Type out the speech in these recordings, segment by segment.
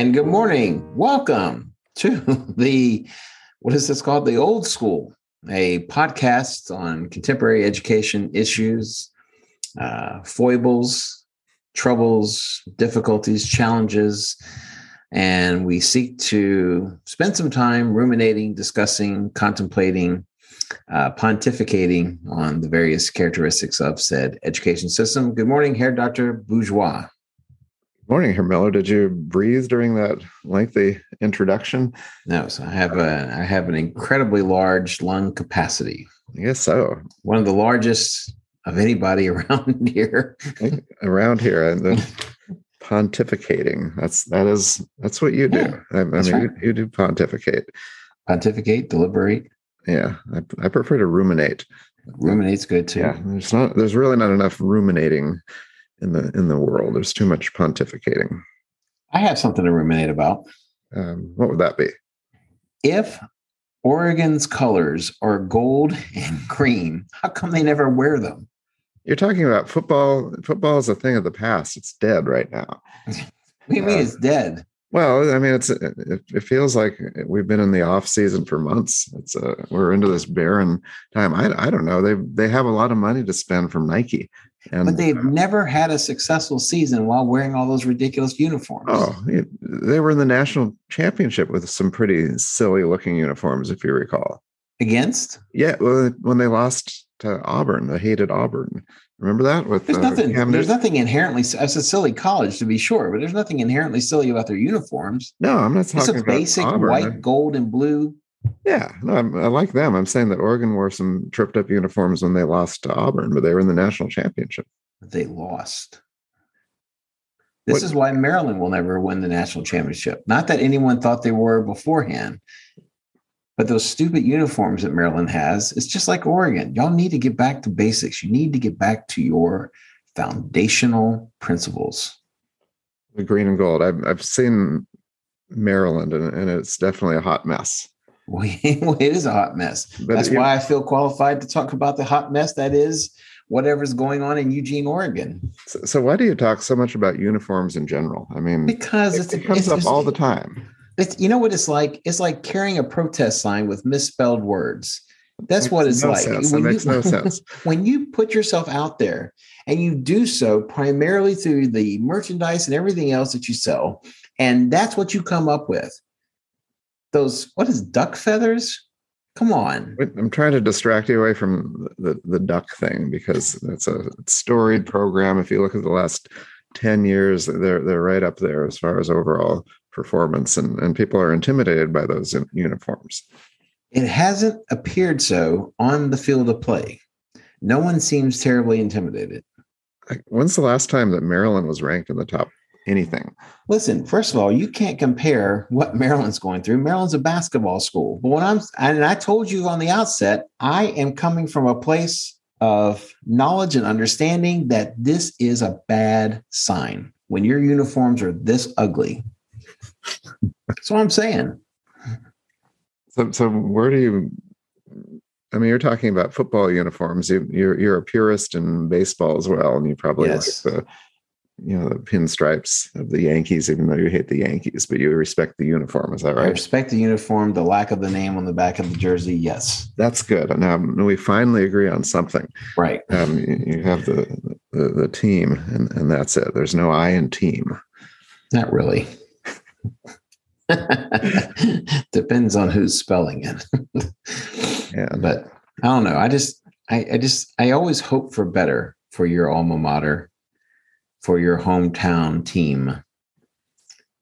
and good morning. Welcome to the, what is this called? The Old School, a podcast on contemporary education issues, uh, foibles, troubles, difficulties, challenges. And we seek to spend some time ruminating, discussing, contemplating, uh, pontificating on the various characteristics of said education system. Good morning, Herr Dr. Bourgeois. Morning, Herr Miller. Did you breathe during that lengthy introduction? No, so I have a I have an incredibly large lung capacity. I guess so. One of the largest of anybody around here. around here, and then pontificating. That's that is that's what you do. Yeah, I, I mean, right. you, you do pontificate. Pontificate, deliberate. Yeah, I, I prefer to ruminate. Ruminate's good too. Yeah, there's not. There's really not enough ruminating in the in the world. There's too much pontificating. I have something to ruminate about. Um, what would that be? If Oregon's colors are gold and green, how come they never wear them? You're talking about football. Football is a thing of the past. It's dead right now. what do you mean uh, it's dead? Well, I mean, it's it, it, feels like we've been in the off season for months. It's a, we're into this barren time. I I don't know. They they have a lot of money to spend from Nike. And, but they've never had a successful season while wearing all those ridiculous uniforms. Oh, they were in the national championship with some pretty silly looking uniforms, if you recall. Against? Yeah, well, when they lost to Auburn, the hated Auburn. Remember that? With there's uh, nothing. There's nothing inherently. It's a silly college to be sure, but there's nothing inherently silly about their uniforms. No, I'm not talking it's a basic Auburn. white, gold, and blue. Yeah, no, I'm, i like them. I'm saying that Oregon wore some tripped up uniforms when they lost to Auburn, but they were in the national championship. They lost. This what? is why Maryland will never win the national championship. Not that anyone thought they were beforehand. But those stupid uniforms that Maryland has, it's just like Oregon. Y'all need to get back to basics. You need to get back to your foundational principles. The green and gold. I've, I've seen Maryland, and, and it's definitely a hot mess. Well, it is a hot mess. But That's why I feel qualified to talk about the hot mess that is whatever's going on in Eugene, Oregon. So, so why do you talk so much about uniforms in general? I mean, because it, it comes it's, up all the time. It's you know what it's like. It's like carrying a protest sign with misspelled words. That's what it's no like. Sense. When it makes you, no sense. When you put yourself out there and you do so primarily through the merchandise and everything else that you sell, and that's what you come up with. Those what is duck feathers? Come on. I'm trying to distract you away from the, the duck thing because it's a storied program. If you look at the last 10 years, they're they're right up there as far as overall performance, and, and people are intimidated by those uniforms. It hasn't appeared so on the field of play. No one seems terribly intimidated. When's the last time that Maryland was ranked in the top anything? Listen, first of all, you can't compare what Maryland's going through. Maryland's a basketball school. But when I'm, and I told you on the outset, I am coming from a place of knowledge and understanding that this is a bad sign when your uniforms are this ugly. That's what I'm saying. So, so where do you? I mean, you're talking about football uniforms. You, are you're, you're a purist in baseball as well, and you probably yes. like the you know the pinstripes of the Yankees, even though you hate the Yankees, but you respect the uniform. Is that right? I respect the uniform, the lack of the name on the back of the jersey. Yes, that's good. And now we finally agree on something. Right. Um, you have the, the the team, and and that's it. There's no I in team. Not really. Depends on who's spelling it. yeah. But I don't know. I just, I, I just, I always hope for better for your alma mater, for your hometown team.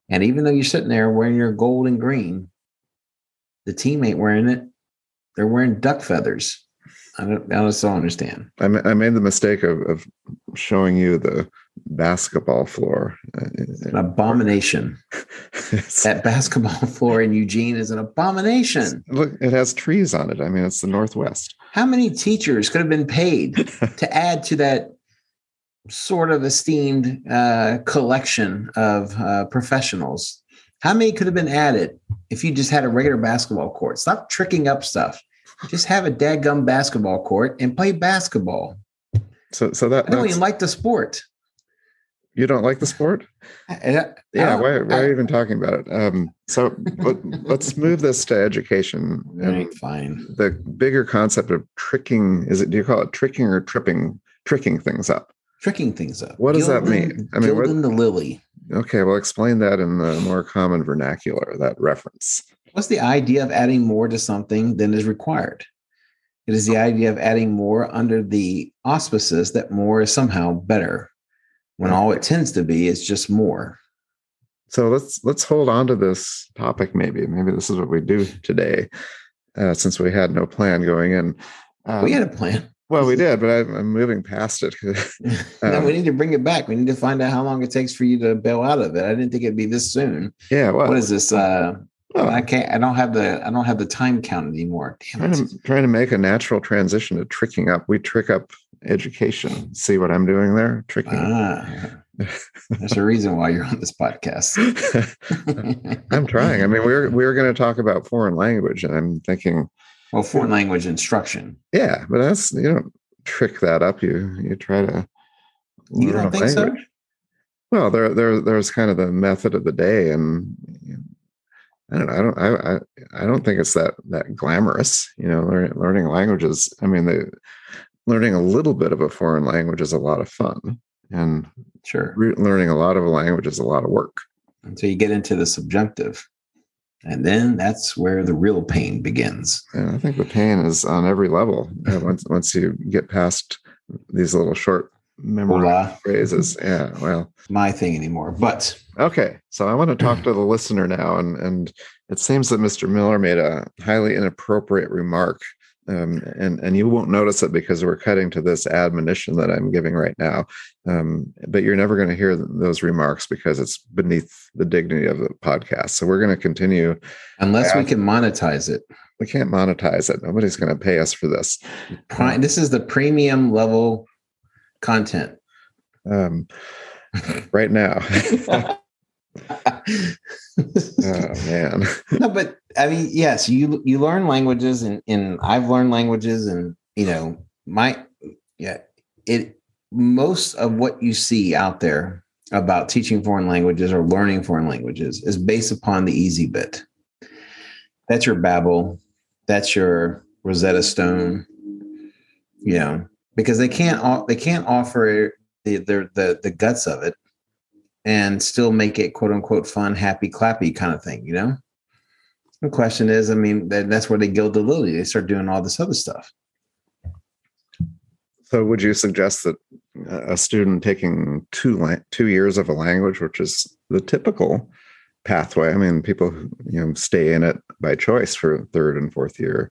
And even though you're sitting there wearing your gold and green, the team ain't wearing it. They're wearing duck feathers. I don't, I just don't understand. I, I made the mistake of, of showing you the basketball floor. An abomination. that basketball floor in Eugene is an abomination. Look, it has trees on it. I mean, it's the Northwest. How many teachers could have been paid to add to that sort of esteemed uh, collection of uh, professionals? How many could have been added if you just had a regular basketball court? Stop tricking up stuff. Just have a dadgum basketball court and play basketball. So, so that I don't even like the sport. You don't like the sport? I, yeah. Why, why, are you even talking about it? Um, so let, us move this to education. Right, fine. The bigger concept of tricking is it? Do you call it tricking or tripping? Tricking things up. Tricking things up. What does that mean? I mean, what, the lily. Okay, well, explain that in the more common vernacular. That reference. What's the idea of adding more to something than is required? It is the idea of adding more under the auspices that more is somehow better when all it tends to be is just more. So let's let's hold on to this topic. Maybe maybe this is what we do today, uh, since we had no plan going in. Um, we had a plan. Well, we did, but I'm, I'm moving past it. um, no, we need to bring it back. We need to find out how long it takes for you to bail out of it. I didn't think it'd be this soon. Yeah. Well, what is this? Uh, well, I can't. I don't have the. I don't have the time count anymore. Damn trying, to, trying to make a natural transition to tricking up. We trick up education. See what I'm doing there? Tricking. Ah, there's a reason why you're on this podcast. I'm trying. I mean, we're we're going to talk about foreign language, and I'm thinking, well, foreign language instruction. Yeah, but that's you don't trick that up. You you try to. You don't think language. so? Well, there there there's kind of the method of the day, and I don't know. I don't. I, I. I don't think it's that that glamorous. You know, learning learning languages. I mean, the learning a little bit of a foreign language is a lot of fun, and sure, re- learning a lot of a language is a lot of work. Until you get into the subjunctive, and then that's where the real pain begins. And I think the pain is on every level. once once you get past these little short memory phrases. Yeah, well, my thing anymore. But okay, so I want to talk to the listener now, and and it seems that Mr. Miller made a highly inappropriate remark um, and and you won't notice it because we're cutting to this admonition that I'm giving right now. Um, but you're never going to hear those remarks because it's beneath the dignity of the podcast. So we're going to continue unless we can monetize it. We can't monetize it. Nobody's going to pay us for this. Prime, this is the premium level content. Um, right now. oh man. no, but I mean, yes, you you learn languages and and I've learned languages and you know, my yeah, it most of what you see out there about teaching foreign languages or learning foreign languages is based upon the easy bit. That's your Babbel, that's your Rosetta Stone, you know, because they can't they can't offer the the the, the guts of it and still make it quote unquote fun, happy, clappy kind of thing, you know? The question is, I mean, that, that's where they gild the lily. They start doing all this other stuff. So, would you suggest that a student taking two two years of a language, which is the typical pathway? I mean, people you know stay in it by choice for third and fourth year.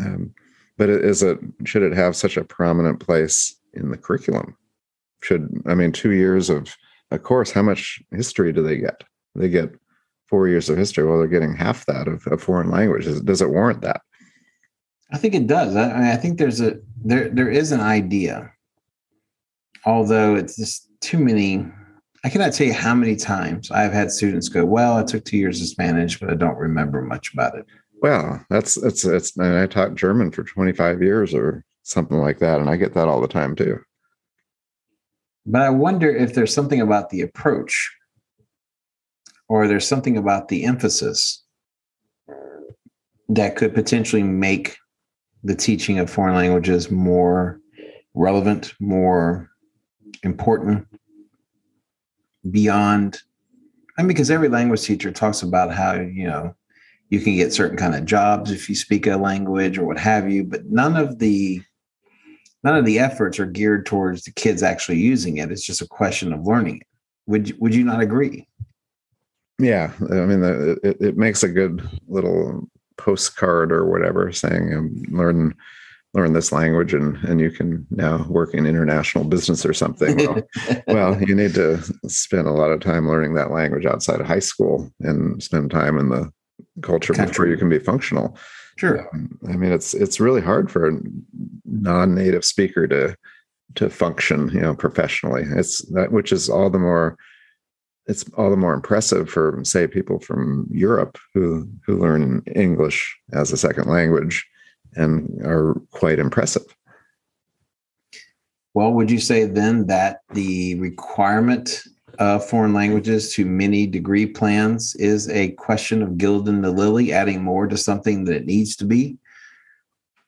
Um, but is it should it have such a prominent place in the curriculum? Should I mean two years of of course, how much history do they get? They get four years of history. Well, they're getting half that of a foreign language. Does it warrant that? I think it does. I, I think there's a there there is an idea, although it's just too many. I cannot tell you how many times I've had students go, "Well, I took two years of Spanish, but I don't remember much about it." Well, that's that's that's. And I taught German for 25 years or something like that, and I get that all the time too. But I wonder if there's something about the approach or there's something about the emphasis that could potentially make the teaching of foreign languages more relevant, more important beyond I mean, because every language teacher talks about how, you know, you can get certain kind of jobs if you speak a language or what have you, but none of the none of the efforts are geared towards the kids actually using it. It's just a question of learning it. Would would you not agree? Yeah, I mean, it, it makes a good little postcard or whatever saying um, learn learn this language and and you can now work in international business or something well, well, you need to spend a lot of time learning that language outside of high school and spend time in the culture Country. before you can be functional Sure. I mean, it's it's really hard for a non-native speaker to to function, you know, professionally. It's that which is all the more it's all the more impressive for say people from Europe who who learn English as a second language and are quite impressive. Well, would you say then that the requirement foreign languages to many degree plans is a question of gilding the lily, adding more to something that it needs to be?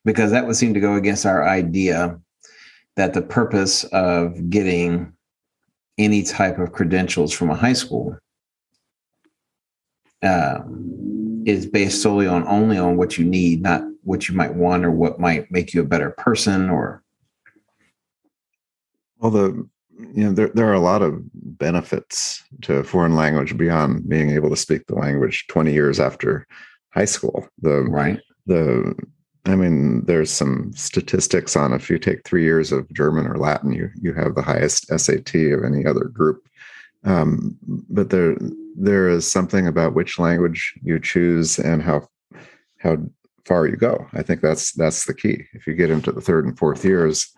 Because that would seem to go against our idea that the purpose of getting any type of credentials from a high school uh, is based solely on only on what you need, not what you might want or what might make you a better person or well the you know there, there are a lot of benefits to a foreign language beyond being able to speak the language 20 years after high school. The right. the i mean there's some statistics on if you take three years of german or latin you you have the highest sat of any other group. Um, but there there is something about which language you choose and how how far you go. I think that's that's the key. If you get into the third and fourth years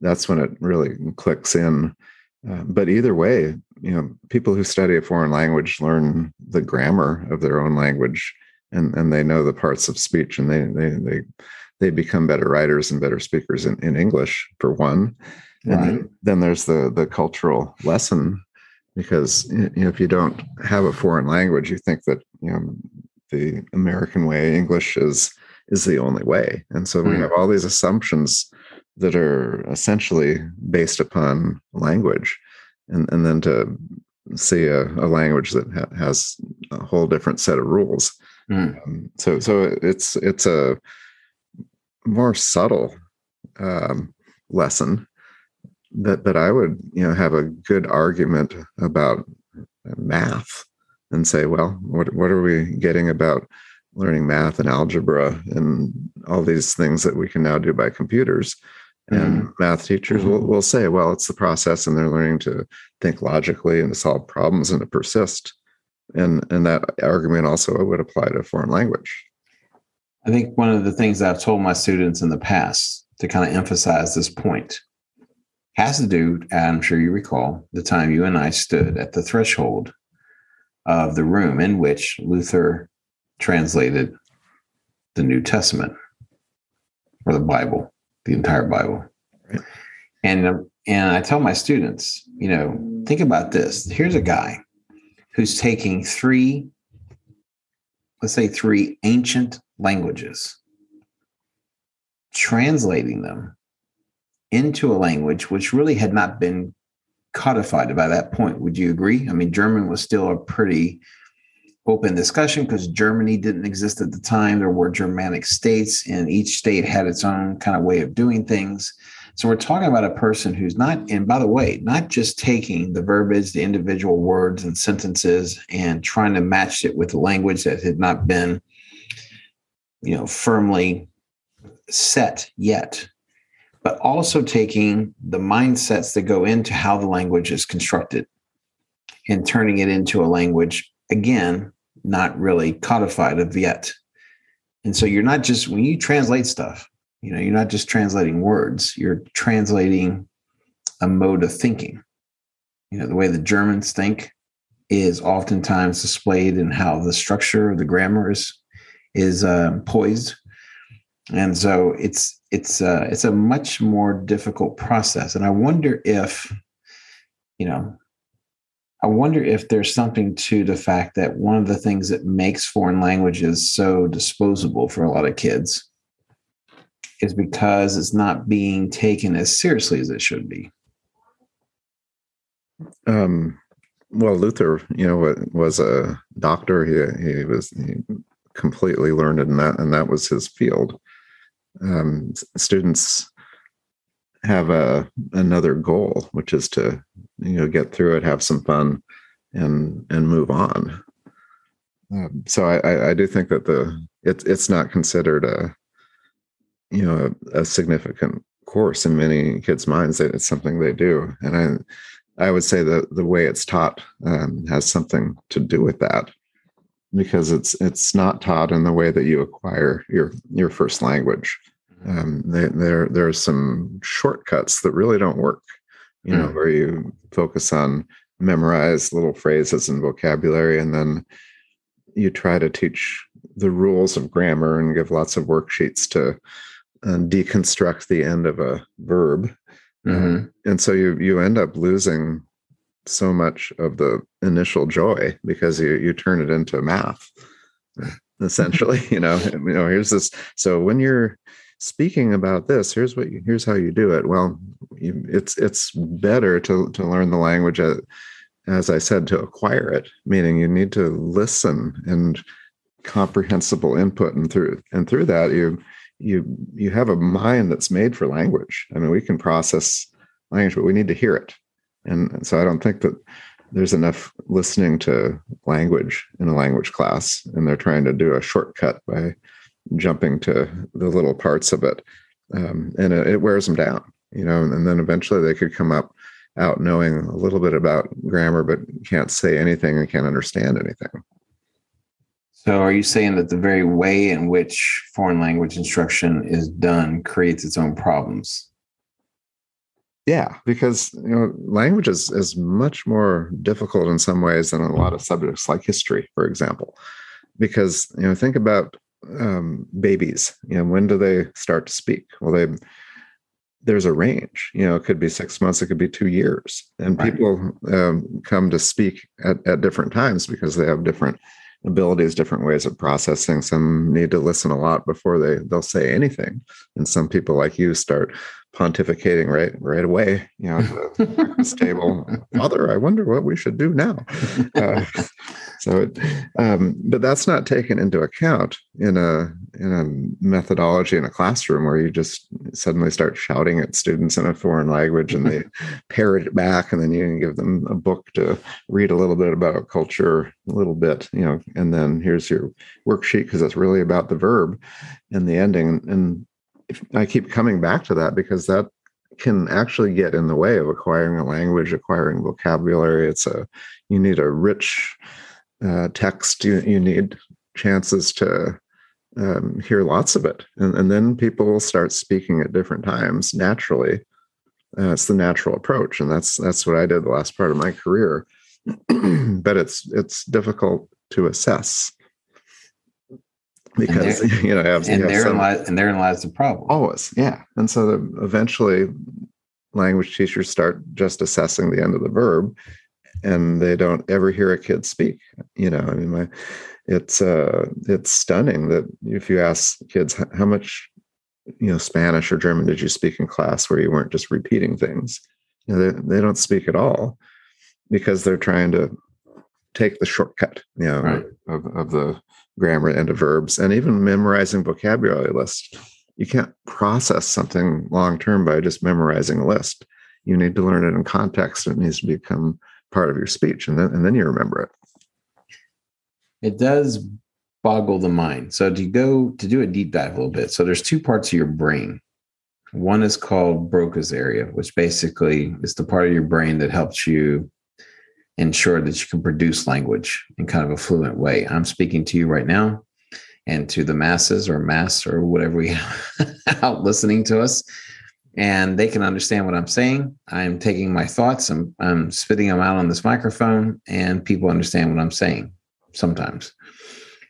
that's when it really clicks in. Uh, but either way, you know, people who study a foreign language learn the grammar of their own language, and and they know the parts of speech, and they they they they become better writers and better speakers in, in English for one. And then, then there's the the cultural lesson because you know, if you don't have a foreign language, you think that you know the American way, English is is the only way, and so mm. we have all these assumptions that are essentially based upon language. And, and then to see a, a language that ha- has a whole different set of rules. Mm. um, so so it's it's a more subtle um, lesson that that I would you know have a good argument about math and say well what what are we getting about learning math and algebra and all these things that we can now do by computers and mm-hmm. math teachers will, will say, well, it's the process and they're learning to think logically and to solve problems and to persist. And, and that argument also would apply to foreign language. I think one of the things I've told my students in the past to kind of emphasize this point has to do, I'm sure you recall, the time you and I stood at the threshold of the room in which Luther translated the New Testament or the Bible the entire Bible. Right. And and I tell my students, you know, think about this. Here's a guy who's taking three, let's say three ancient languages, translating them into a language which really had not been codified by that point. Would you agree? I mean, German was still a pretty open discussion because Germany didn't exist at the time. There were Germanic states, and each state had its own kind of way of doing things. So we're talking about a person who's not, and by the way, not just taking the verbiage, the individual words and sentences, and trying to match it with the language that had not been, you know, firmly set yet, but also taking the mindsets that go into how the language is constructed and turning it into a language again not really codified of yet. And so you're not just when you translate stuff, you know, you're not just translating words, you're translating a mode of thinking. You know, the way the Germans think is oftentimes displayed in how the structure of the grammar is is uh, poised, and so it's it's uh, it's a much more difficult process. And I wonder if, you know, I wonder if there's something to the fact that one of the things that makes foreign languages so disposable for a lot of kids is because it's not being taken as seriously as it should be. Um, well, Luther, you know, was a doctor. He he was he completely learned in that, and that was his field. Um, students have a another goal, which is to you know get through it, have some fun, and and move on. Um, so I, I do think that the it's it's not considered a you know a, a, significant course in many kids' minds. That it's something they do, and I I would say that the way it's taught um, has something to do with that. Because it's it's not taught in the way that you acquire your your first language. Um, they, there there are some shortcuts that really don't work you know mm. where you focus on memorize little phrases and vocabulary and then you try to teach the rules of grammar and give lots of worksheets to uh, deconstruct the end of a verb mm-hmm. and so you you end up losing so much of the initial joy because you you turn it into math essentially you know you know here's this so when you're speaking about this here's what you, here's how you do it. Well you, it's it's better to to learn the language as, as i said to acquire it meaning you need to listen and comprehensible input and through and through that you you you have a mind that's made for language. I mean we can process language but we need to hear it. And, and so i don't think that there's enough listening to language in a language class and they're trying to do a shortcut by jumping to the little parts of it. Um, and it, it, wears them down you know and then eventually they could come up out knowing a little bit about grammar but can't say anything and can't understand anything. So are you saying that the very way in which foreign language instruction is done creates its own problems? Yeah, because you know, language is is much more difficult in some ways than a lot of subjects like history, for example. Because you know, think about um, babies. You know, when do they start to speak? Well, they there's a range. You know, it could be six months, it could be two years, and right. people um, come to speak at, at different times because they have different abilities, different ways of processing. Some need to listen a lot before they they'll say anything, and some people like you start pontificating right right away you know the table father i wonder what we should do now uh, so it, um, but that's not taken into account in a in a methodology in a classroom where you just suddenly start shouting at students in a foreign language and they parrot it back and then you can give them a book to read a little bit about culture a little bit you know and then here's your worksheet because it's really about the verb and the ending and I keep coming back to that because that can actually get in the way of acquiring a language, acquiring vocabulary. It's a you need a rich uh, text. You you need chances to um, hear lots of it, and, and then people will start speaking at different times naturally. Uh, it's the natural approach, and that's that's what I did the last part of my career. but it's it's difficult to assess because you know have, and, therein some, lies, and therein lies the problem always yeah and so the, eventually language teachers start just assessing the end of the verb and they don't ever hear a kid speak you know i mean my it's uh it's stunning that if you ask kids how much you know spanish or german did you speak in class where you weren't just repeating things you know they, they don't speak at all because they're trying to take the shortcut you know right. of, of the grammar and of verbs, and even memorizing vocabulary lists. You can't process something long term by just memorizing a list. You need to learn it in context. It needs to become part of your speech, and then and then you remember it. It does boggle the mind. So to go to do a deep dive a little bit. So there's two parts of your brain. One is called Broca's area, which basically is the part of your brain that helps you ensure that you can produce language in kind of a fluent way. I'm speaking to you right now and to the masses or mass or whatever we have out listening to us. And they can understand what I'm saying. I'm taking my thoughts, I'm, I'm spitting them out on this microphone, and people understand what I'm saying sometimes.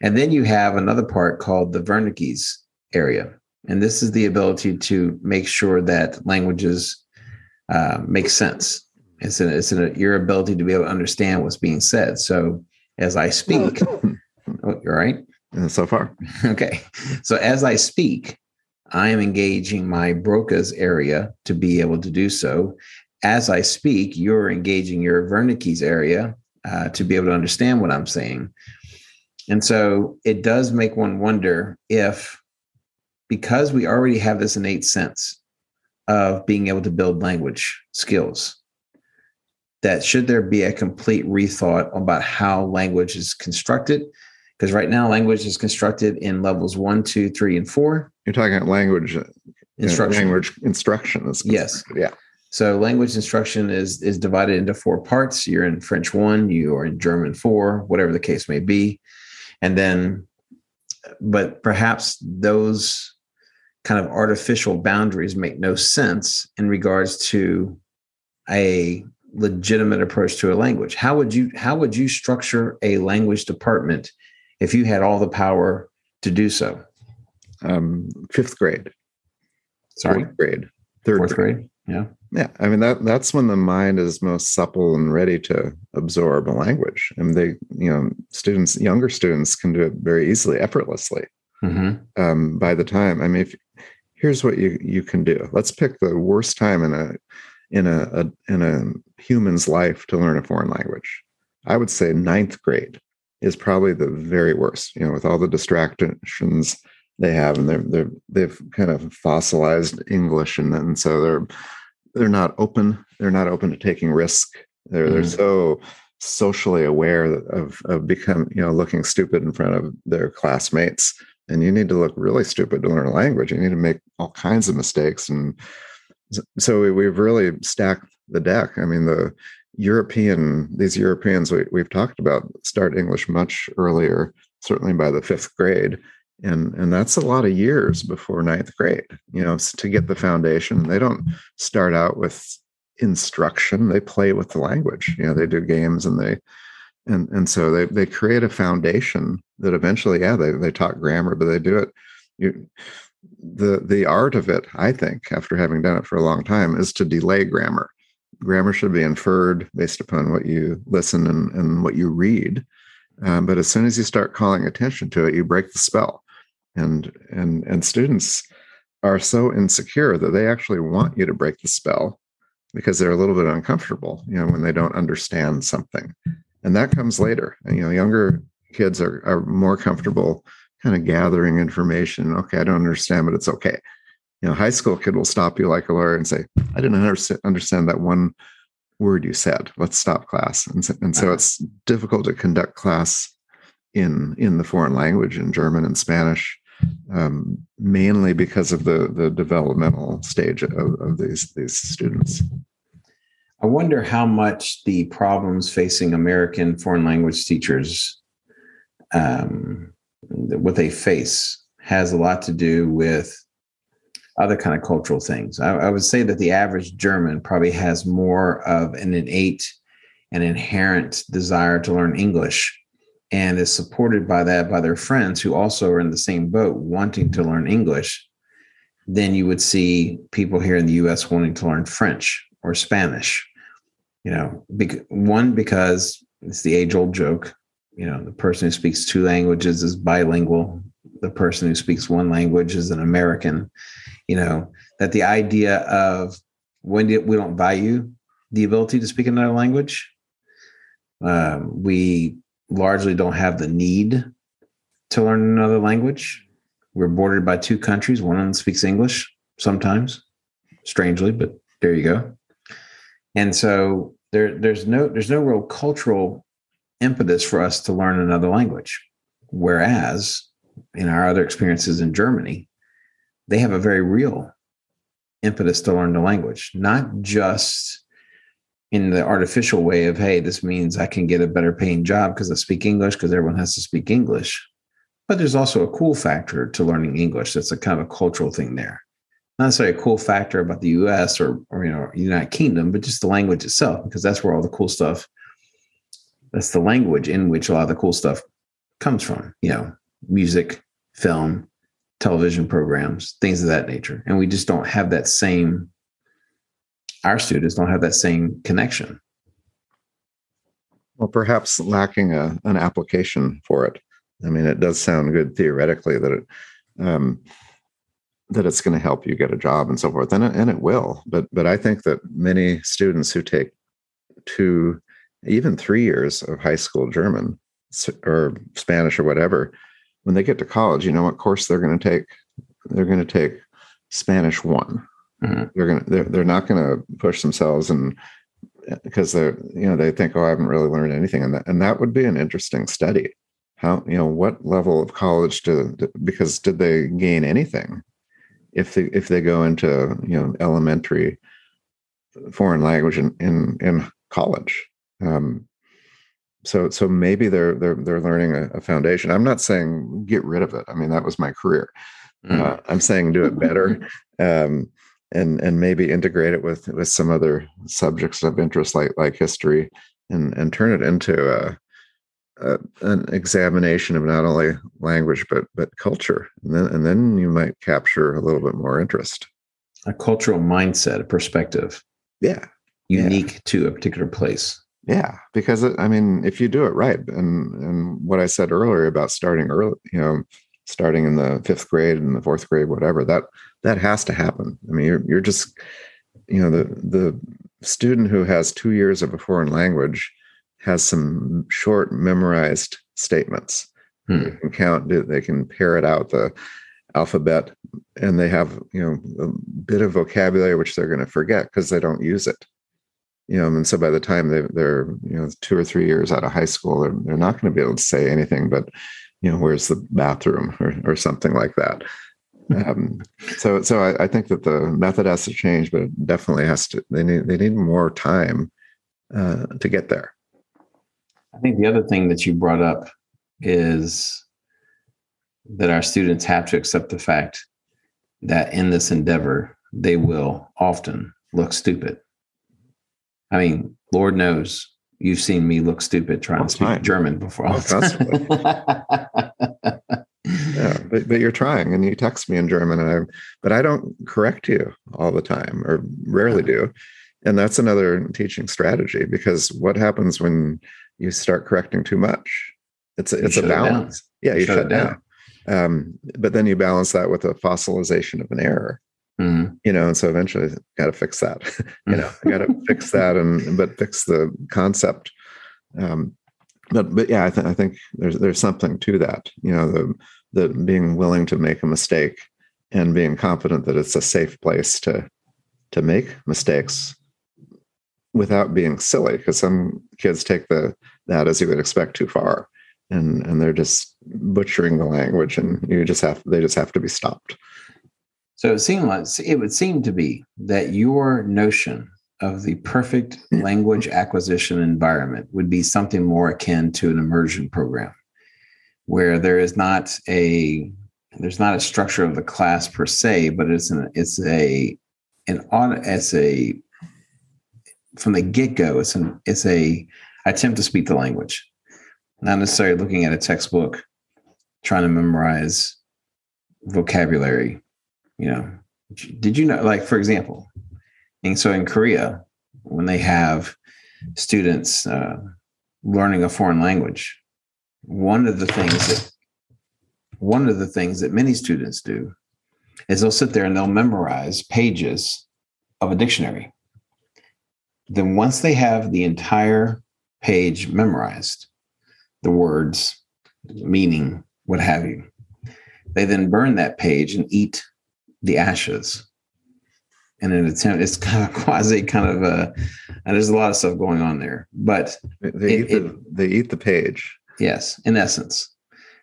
And then you have another part called the Wernicke's area. And this is the ability to make sure that languages uh, make sense it's in, it's in your ability to be able to understand what's being said. So as I speak, oh, you're right. So far. Okay. So as I speak, I am engaging my Broca's area to be able to do so. As I speak, you're engaging your Wernicke's area uh, to be able to understand what I'm saying. And so it does make one wonder if, because we already have this innate sense of being able to build language skills, that should there be a complete rethought about how language is constructed? Because right now, language is constructed in levels one, two, three, and four. You're talking about language uh, instruction. Language instruction is yes, yeah. So language instruction is is divided into four parts. You're in French one, you are in German four, whatever the case may be, and then, but perhaps those kind of artificial boundaries make no sense in regards to a legitimate approach to a language how would you how would you structure a language department if you had all the power to do so um, fifth grade sorry fourth grade third fourth grade. grade. yeah Yeah, I mean that that's when the mind is most supple and ready to absorb a language. And they, you know, students, younger students can do it very easily, effortlessly. Mm-hmm. Um, by the time, I mean, if here's what you you can do. Let's pick the worst time in a in a, a in a human's life to learn a foreign language. I would say ninth grade is probably the very worst. You know, with all the distractions they have, and they're they're they've kind of fossilized English, and then so they're they're not open. They're not open to taking risk. They're mm. they're so socially aware of of become you know looking stupid in front of their classmates. And you need to look really stupid to learn a language. You need to make all kinds of mistakes, and so we've really stacked the deck. I mean, the European these Europeans we, we've talked about start English much earlier, certainly by the fifth grade, and and that's a lot of years before ninth grade you know to get the foundation. They don't start out with instruction they play with the language you know they do games and they and and so they they create a foundation that eventually yeah they, they talk grammar but they do it you the the art of it i think after having done it for a long time is to delay grammar. Grammar should be inferred based upon what you listen and, and what you read um, but as soon as you start calling attention to it you break the spell and and and students are so insecure that they actually want you to break the spell because they're a little bit uncomfortable you know when they don't understand something. And that comes later. And, you know younger kids are, are more comfortable kind of gathering information. Okay i don't understand but it's okay. You know high school kid will stop you like a lawyer and say i didn't understand that one word you said. Let's stop class. And so, and so uh-huh. it's difficult to conduct class in in the foreign language in german and spanish um, mainly because of the the developmental stage of, of these these students. I wonder how much the problems facing American foreign language teachers, um, what they face, has a lot to do with other kind of cultural things. I, I would say that the average German probably has more of an innate and inherent desire to learn English and is supported by that by their friends who also are in the same boat wanting to learn English, then you would see people here in the US wanting to learn French or Spanish. You know, one, because it's the age old joke. You know, the person who speaks two languages is bilingual, the person who speaks one language is an American. You know, that the idea of when we don't value the ability to speak another language, um, we largely don't have the need to learn another language. We're bordered by two countries. One of them speaks English sometimes, strangely, but there you go. And so there, there's no there's no real cultural impetus for us to learn another language. Whereas in our other experiences in Germany, they have a very real impetus to learn the language, not just in the artificial way of hey this means i can get a better paying job because i speak english because everyone has to speak english. But there's also a cool factor to learning english. That's a kind of a cultural thing there. Not necessarily a cool factor about the us or, or you know united kingdom but just the language itself because that's where all the cool stuff that's the language in which a lot of the cool stuff comes from you know music film television programs things of that nature. And we just don't have that same our students don't have that same connection. Well, perhaps lacking a, an application for it. I mean, it does sound good theoretically that it um, that it's going to help you get a job and so forth, and it, and it will. But but I think that many students who take two, even three years of high school German or Spanish or whatever, when they get to college, you know what course they're going to take? They're going to take Spanish one Mm-hmm. They're gonna they're, they're not gonna push themselves and because they're you know they think oh I haven't really learned anything and that and that would be an interesting study. How you know what level of college do because did they gain anything if they if they go into you know elementary foreign language in in, in college. Um, so so maybe they're they're they're learning a, a, foundation. I'm not saying get rid of it. I mean that was my career. Mm. Uh, I'm saying do it better. Um, and and maybe integrate it with with some other subjects of interest like like history and and turn it into a, a an examination of not only language but but culture and then and then you might capture a little bit more interest a cultural mindset a perspective Yeah. Unique yeah. to a particular place. Yeah, because it, I mean, if you do it right, and and what I said earlier about starting early, you know, starting in the fifth grade and the fourth grade, whatever that that has to happen. I mean, you're you're just, you know, the the student who has two years of a foreign language has some short memorized statements. Hmm. They can count, they can parrot out the alphabet, and they have you know a bit of vocabulary which they're going to forget because they don't use it you know, and so by the time they, they're, you know, two or three years out of high school, they're, they're not going to be able to say anything but, you know, where's the bathroom or, or something like that. Um, so, so I, I, think that the method has to change, but it definitely has to. They need they need more time uh, to get there. I think the other thing that you brought up is that our students have to accept the fact that in this endeavor they will often look stupid I mean, Lord knows you've seen me look stupid trying to speak time. German before. All but, but you're trying and you text me in German and I but I don't correct you all the time or rarely do. And that's another teaching strategy because what happens when you start correcting too much? It's a, it's a balance. It yeah, you shut, shut down. down. Um, but then you balance that with a fossilization of an error. Mm-hmm. You know, and so eventually got to fix that. you know, got to fix that, and but fix the concept. Um, but but yeah, I, th- I think there's there's something to that. You know, the the being willing to make a mistake and being confident that it's a safe place to to make mistakes without being silly because some kids take the that as you would expect too far. And and they're just butchering the language and you just have they just have to be stopped. So it seemed like it would seem to be that your notion of the perfect language acquisition environment would be something more akin to an immersion program where there is not a there's not a structure of the class per se but it's an it's a an on it's a from the get-go it's an it's a attempt to speak the language. Not necessarily looking at a textbook trying to memorize vocabulary you know. Did you know like for example and so in korea when they have students uh, learning a foreign language one of the things that one of the things that many students do is they'll sit there and they'll memorize pages of a dictionary then once they have the entire page memorized the words meaning what have you they then burn that page and eat the ashes in an attempt. It's kind of quasi kind of a, and there's a lot of stuff going on there, but they, it, eat, the, it, they eat the page. Yes, in essence.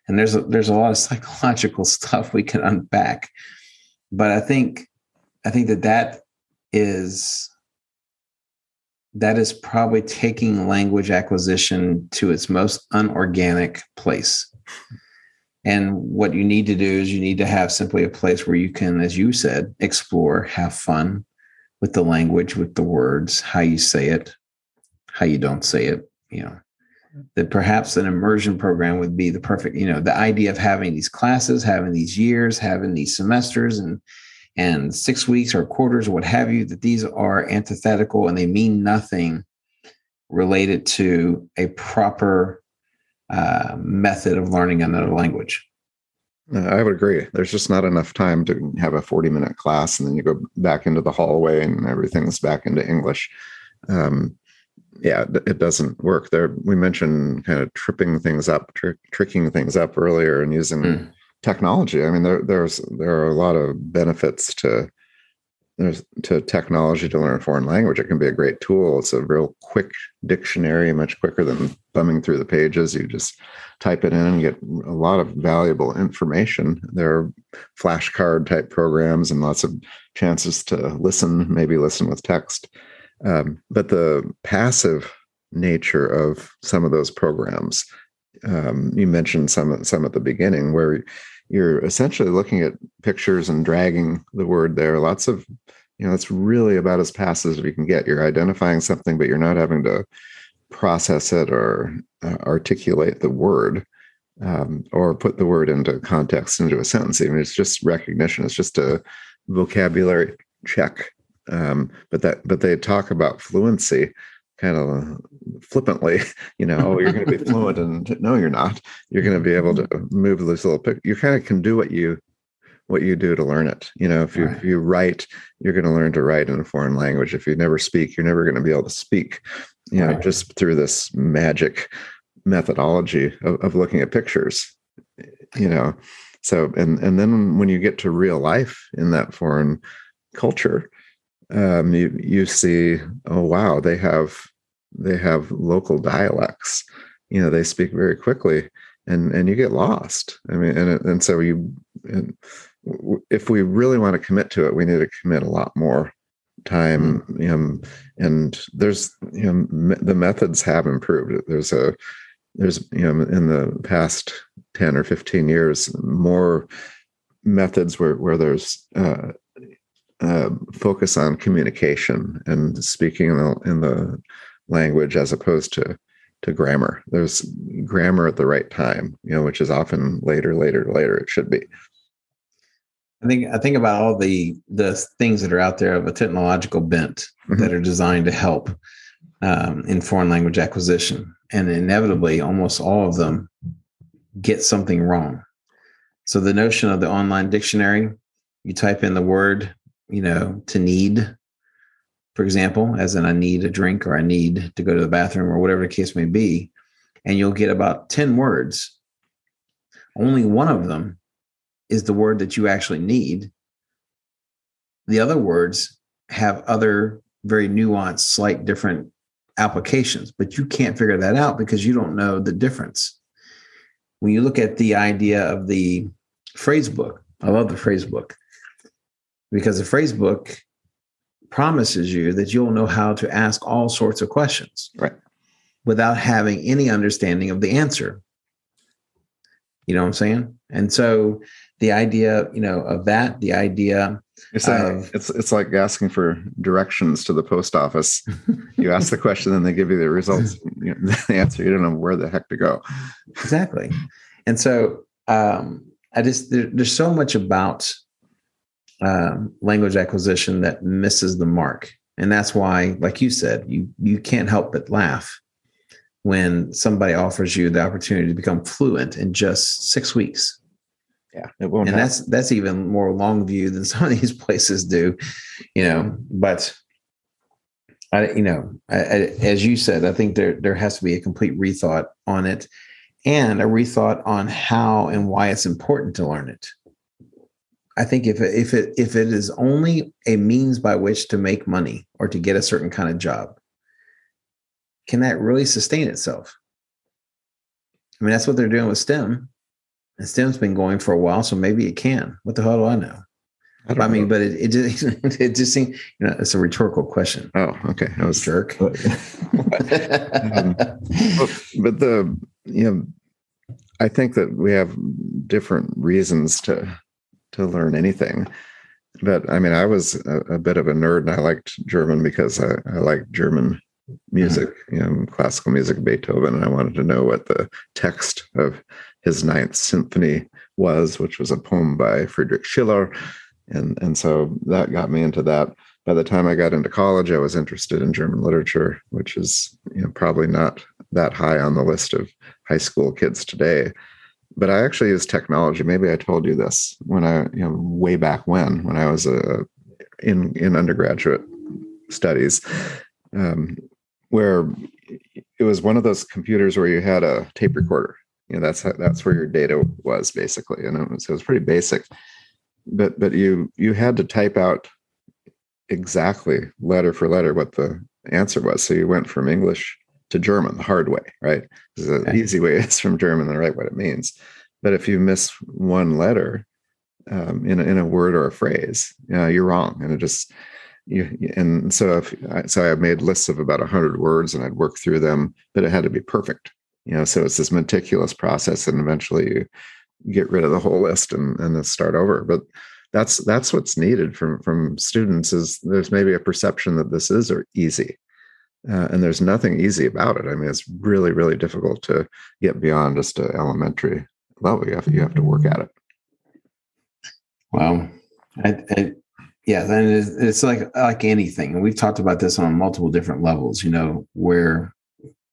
And there's a, there's a lot of psychological stuff we can unpack, but I think I think that that is that is probably taking language acquisition to its most unorganic place. And what you need to do is you need to have simply a place where you can, as you said, explore, have fun with the language, with the words, how you say it, how you don't say it, you know. That perhaps an immersion program would be the perfect, you know, the idea of having these classes, having these years, having these semesters and and six weeks or quarters or what have you, that these are antithetical and they mean nothing related to a proper uh, method of learning another language. I would agree. There's just not enough time to have a 40 minute class and then you go back into the hallway and everything's back into English. Um, yeah, it doesn't work there. We mentioned kind of tripping things up, tr- tricking things up earlier and using mm. technology. I mean, there, there's, there are a lot of benefits to there's to technology to learn a foreign language. It can be a great tool. It's a real quick dictionary, much quicker than thumbing through the pages. You just type it in and get a lot of valuable information. There are flashcard type programs and lots of chances to listen, maybe listen with text. Um, but the passive nature of some of those programs, um, you mentioned some some at the beginning, where you're essentially looking at pictures and dragging the word there. Lots of, you know, it's really about as passive as you can get. You're identifying something, but you're not having to process it or uh, articulate the word um, or put the word into context into a sentence. Even it's just recognition. It's just a vocabulary check um, but that but they talk about fluency kind of flippantly you know oh you're going to be fluent and no you're not you're going to be able to move this little pic you kind of can do what you what you do to learn it you know if you right. if you write you're going to learn to write in a foreign language if you never speak you're never going to be able to speak you know right. just through this magic methodology of, of looking at pictures you know so and and then when you get to real life in that foreign culture um, you you see oh wow they have they have local dialects. You know they speak very quickly and and you get lost. I mean and and so you and if we really want to commit to it we need to commit a lot more time mm-hmm. you know, and there's you know the methods have improved. There's a there's you know in the past 10 or 15 years more methods where where there's uh, uh, focus on communication and speaking in the, in the language as opposed to to grammar. There's grammar at the right time, you know, which is often later, later, later. It should be. I think I think about all the the things that are out there of a technological bent mm-hmm. that are designed to help um, in foreign language acquisition, and inevitably, almost all of them get something wrong. So the notion of the online dictionary, you type in the word, you know, to need, for example, as in I need a drink or I need to go to the bathroom or whatever the case may be, and you'll get about 10 words. Only one of them is the word that you actually need. The other words have other very nuanced, slight different applications, but you can't figure that out because you don't know the difference. When you look at the idea of the phrase book, I love the phrase book because the phrase book promises you that you'll know how to ask all sorts of questions right. without having any understanding of the answer. You know what I'm saying? And so the idea, you know, of that, the idea it's of, it's it's like asking for directions to the post office. you ask the question, then they give you the results, you know, the answer. You don't know where the heck to go. Exactly. And so um, I just there, there's so much about um, language acquisition that misses the mark, and that's why, like you said, you you can't help but laugh when somebody offers you the opportunity to become fluent in just six weeks. Yeah, it won't. And happen. that's that's even more long view than some of these places do, you know. But I, you know, I, I, as you said, I think there there has to be a complete rethought on it, and a rethought on how and why it's important to learn it. I think if it, if it if it is only a means by which to make money or to get a certain kind of job, can that really sustain itself? I mean, that's what they're doing with STEM. And STEM's been going for a while, so maybe it can. What the hell do I know? I, I mean, know. but it, it just it just seems you know it's a rhetorical question. Oh, okay. I was jerk. Um, but the you know, I think that we have different reasons to to learn anything. But I mean, I was a, a bit of a nerd, and I liked German because I, I liked German music, mm-hmm. you know, classical music, Beethoven, and I wanted to know what the text of his Ninth Symphony was, which was a poem by Friedrich Schiller, and and so that got me into that. By the time I got into college, I was interested in German literature, which is you know probably not that high on the list of high school kids today but I actually use technology. Maybe I told you this when I, you know, way back when, when I was uh, in in undergraduate studies, um, where it was one of those computers where you had a tape recorder. You know, that's how, that's where your data was basically, and it was, it was pretty basic. But but you you had to type out exactly letter for letter what the answer was. So you went from English to German the hard way, right? The okay. easy way is from German to write what it means. But if you miss one letter um, in, a, in a word or a phrase, uh, you're wrong. And it just, you, and so if so I made lists of about 100 words and I'd work through them, but it had to be perfect. You know, so it's this meticulous process, and eventually you get rid of the whole list and, and then start over. But that's that's what's needed from from students is there's maybe a perception that this is or easy uh, and there's nothing easy about it. I mean, it's really, really difficult to get beyond just an elementary level. You have, you have to work at it. Wow. I, I, yeah, then it's like like anything, and we've talked about this on multiple different levels. You know, where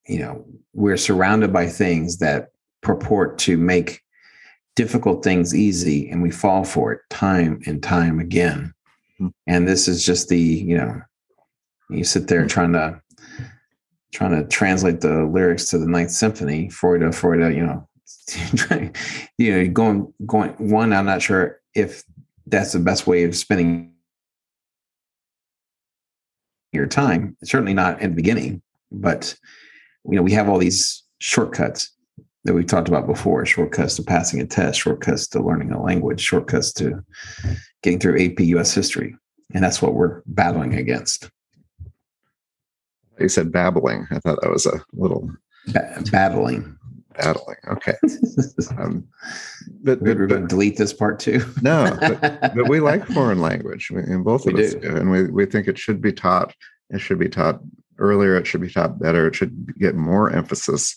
you know we're surrounded by things that purport to make difficult things easy, and we fall for it time and time again. Mm-hmm. And this is just the you know, you sit there trying to trying to translate the lyrics to the Ninth Symphony, Freude, uh, Freude, uh, you know, you know, going going one. I'm not sure if that's the best way of spending your time. Certainly not in the beginning, but you know, we have all these shortcuts that we've talked about before shortcuts to passing a test, shortcuts to learning a language, shortcuts to getting through AP US history. And that's what we're battling against. You said babbling. I thought that was a little ba- battling. Battling. Okay. um, but, we're but, going to delete this part too. no, but, but, we like foreign language, and both of we us do. do. And we, we think it should be taught. It should be taught earlier. It should be taught better. It should get more emphasis,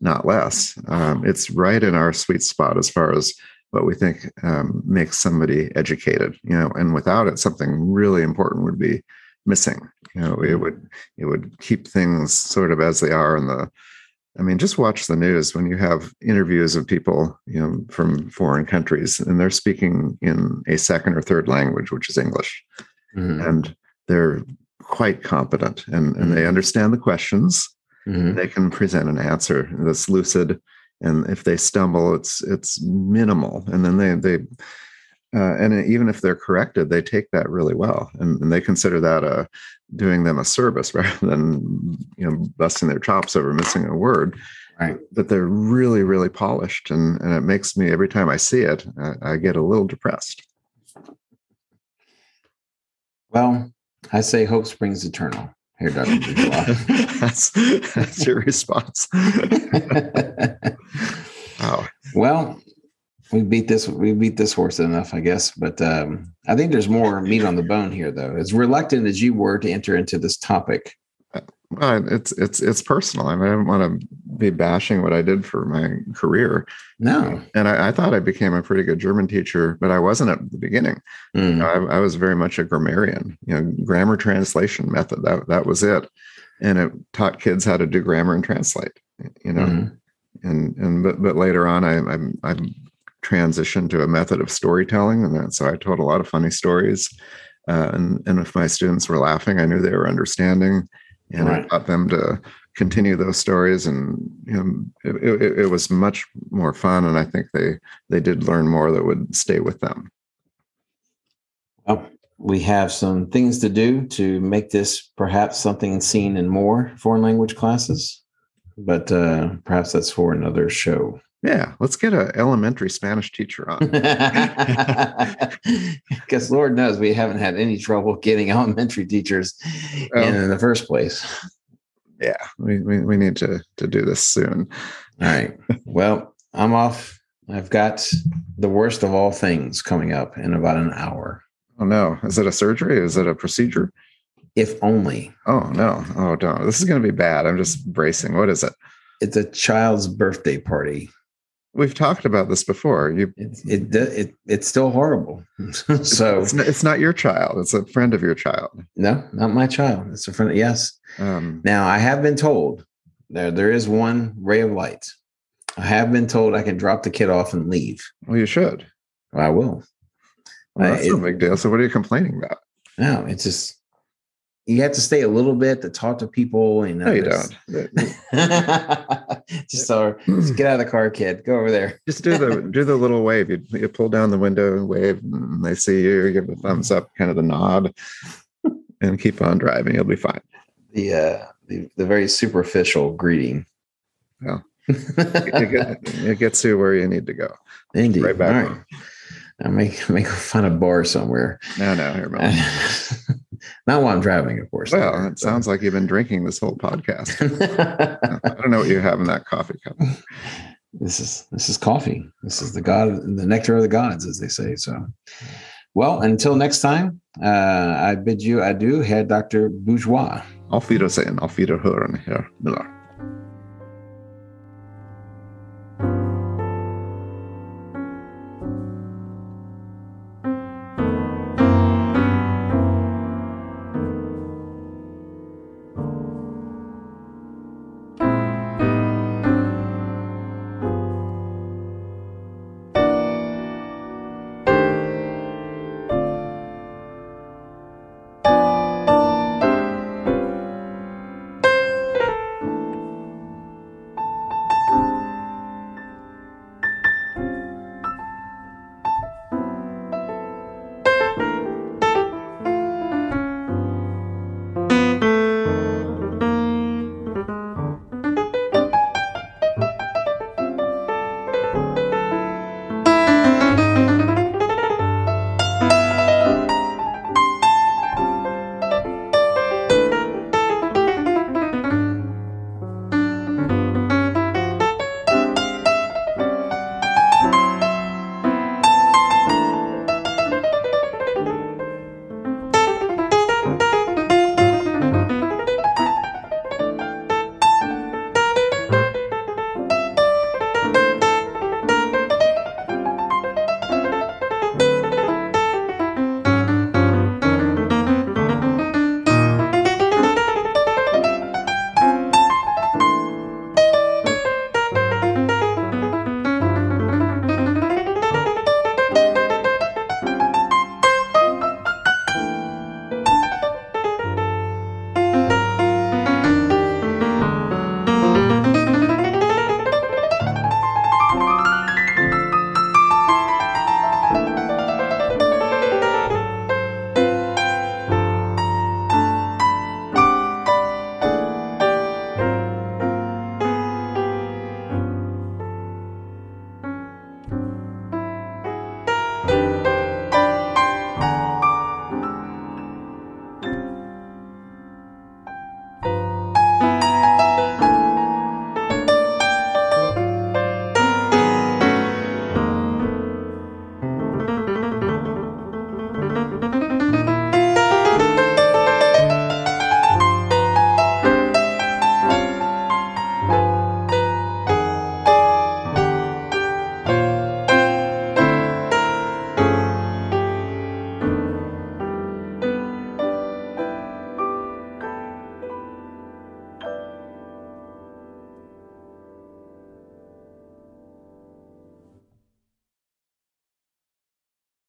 not less. Um, it's right in our sweet spot as far as what we think um, makes somebody educated. You know, and without it, something really important would be missing. You know, it would it would keep things sort of as they are in the I mean, just watch the news when you have interviews of people, you know, from foreign countries, and they're speaking in a second or third language, which is English, mm-hmm. and they're quite competent and, and they mm-hmm. understand the questions. Mm-hmm. They can present an answer that's lucid, and if they stumble, it's it's minimal, and then they they uh, and even if they're corrected, they take that really well, and, and they consider that a doing them a service rather than you know busting their chops over missing a word. Right. But they're really really polished and and it makes me every time i see it i, I get a little depressed. Well i say hope springs eternal. Here dr. That's, that's your response. Wow. Well we beat this we beat this horse enough i guess but um, i think there's more meat on the bone here though. As reluctant as you were to enter into this topic. Uh, it's it's it's personal i, mean, I don't want to be bashing what i did for my career. No. And I, I, thought i became a pretty good german teacher but i wasn't at the beginning. Mm. you know, I, I was very much a grammarian you know grammar translation method that that was it. And it taught kids how to do grammar and translate you know? Mm and and but but later on I, I'm I'm transition to a method of storytelling. And so I told a lot of funny stories. Uh, and, and if my students were laughing, I knew they were understanding. And right. I taught them to continue those stories. And you know, it, it, it was much more fun. And I think they, they did learn more that would stay with them. Well, we have some things to do to make this perhaps something seen in more foreign language classes, but uh, perhaps that's for another show. Yeah, let's get an elementary Spanish teacher on. Because Lord knows we haven't had any trouble getting elementary teachers oh. in, in the first place. Yeah, we, we, we need to, to do this soon. All right. Well, I'm off. I've got the worst of all things coming up in about an hour. Oh, no. Is it a surgery? Is it a procedure? If only. Oh, no. Oh, no. This is going to be bad. I'm just bracing. What is it? It's a child's birthday party. We've talked about this before. You, it, it, it it's still horrible. so it's not, it's not, your child; it's a friend of your child. No, not my child. It's a friend. Of, yes. Um, now I have been told there there is one ray of light. I have been told I can drop the kid off and leave. Well, you should. I will. Well, that's I, no big deal. So, what are you complaining about? No, it's just you have to stay a little bit to talk to people. Know, no, you don't. just, so, just get out of the car, kid. Go over there. just do the do the little wave. You, you pull down the window and wave, and they see you. you give a thumbs up, kind of the nod, and keep on driving. You'll be fine. The uh, the, the very superficial greeting. Well, it, get, it, gets you where you need to go. Indeed. Right back. I make make find a bar somewhere. No, no, here, Not while I'm driving, of course. Well, it so. sounds like you've been drinking this whole podcast. I don't know what you have in that coffee cup. This is this is coffee. This is the god, the nectar of the gods, as they say. So, well, until next time, uh, I bid you adieu, Herr Dr. Bourgeois. Auf Wiedersehen, auf Wiederhören, Herr Miller.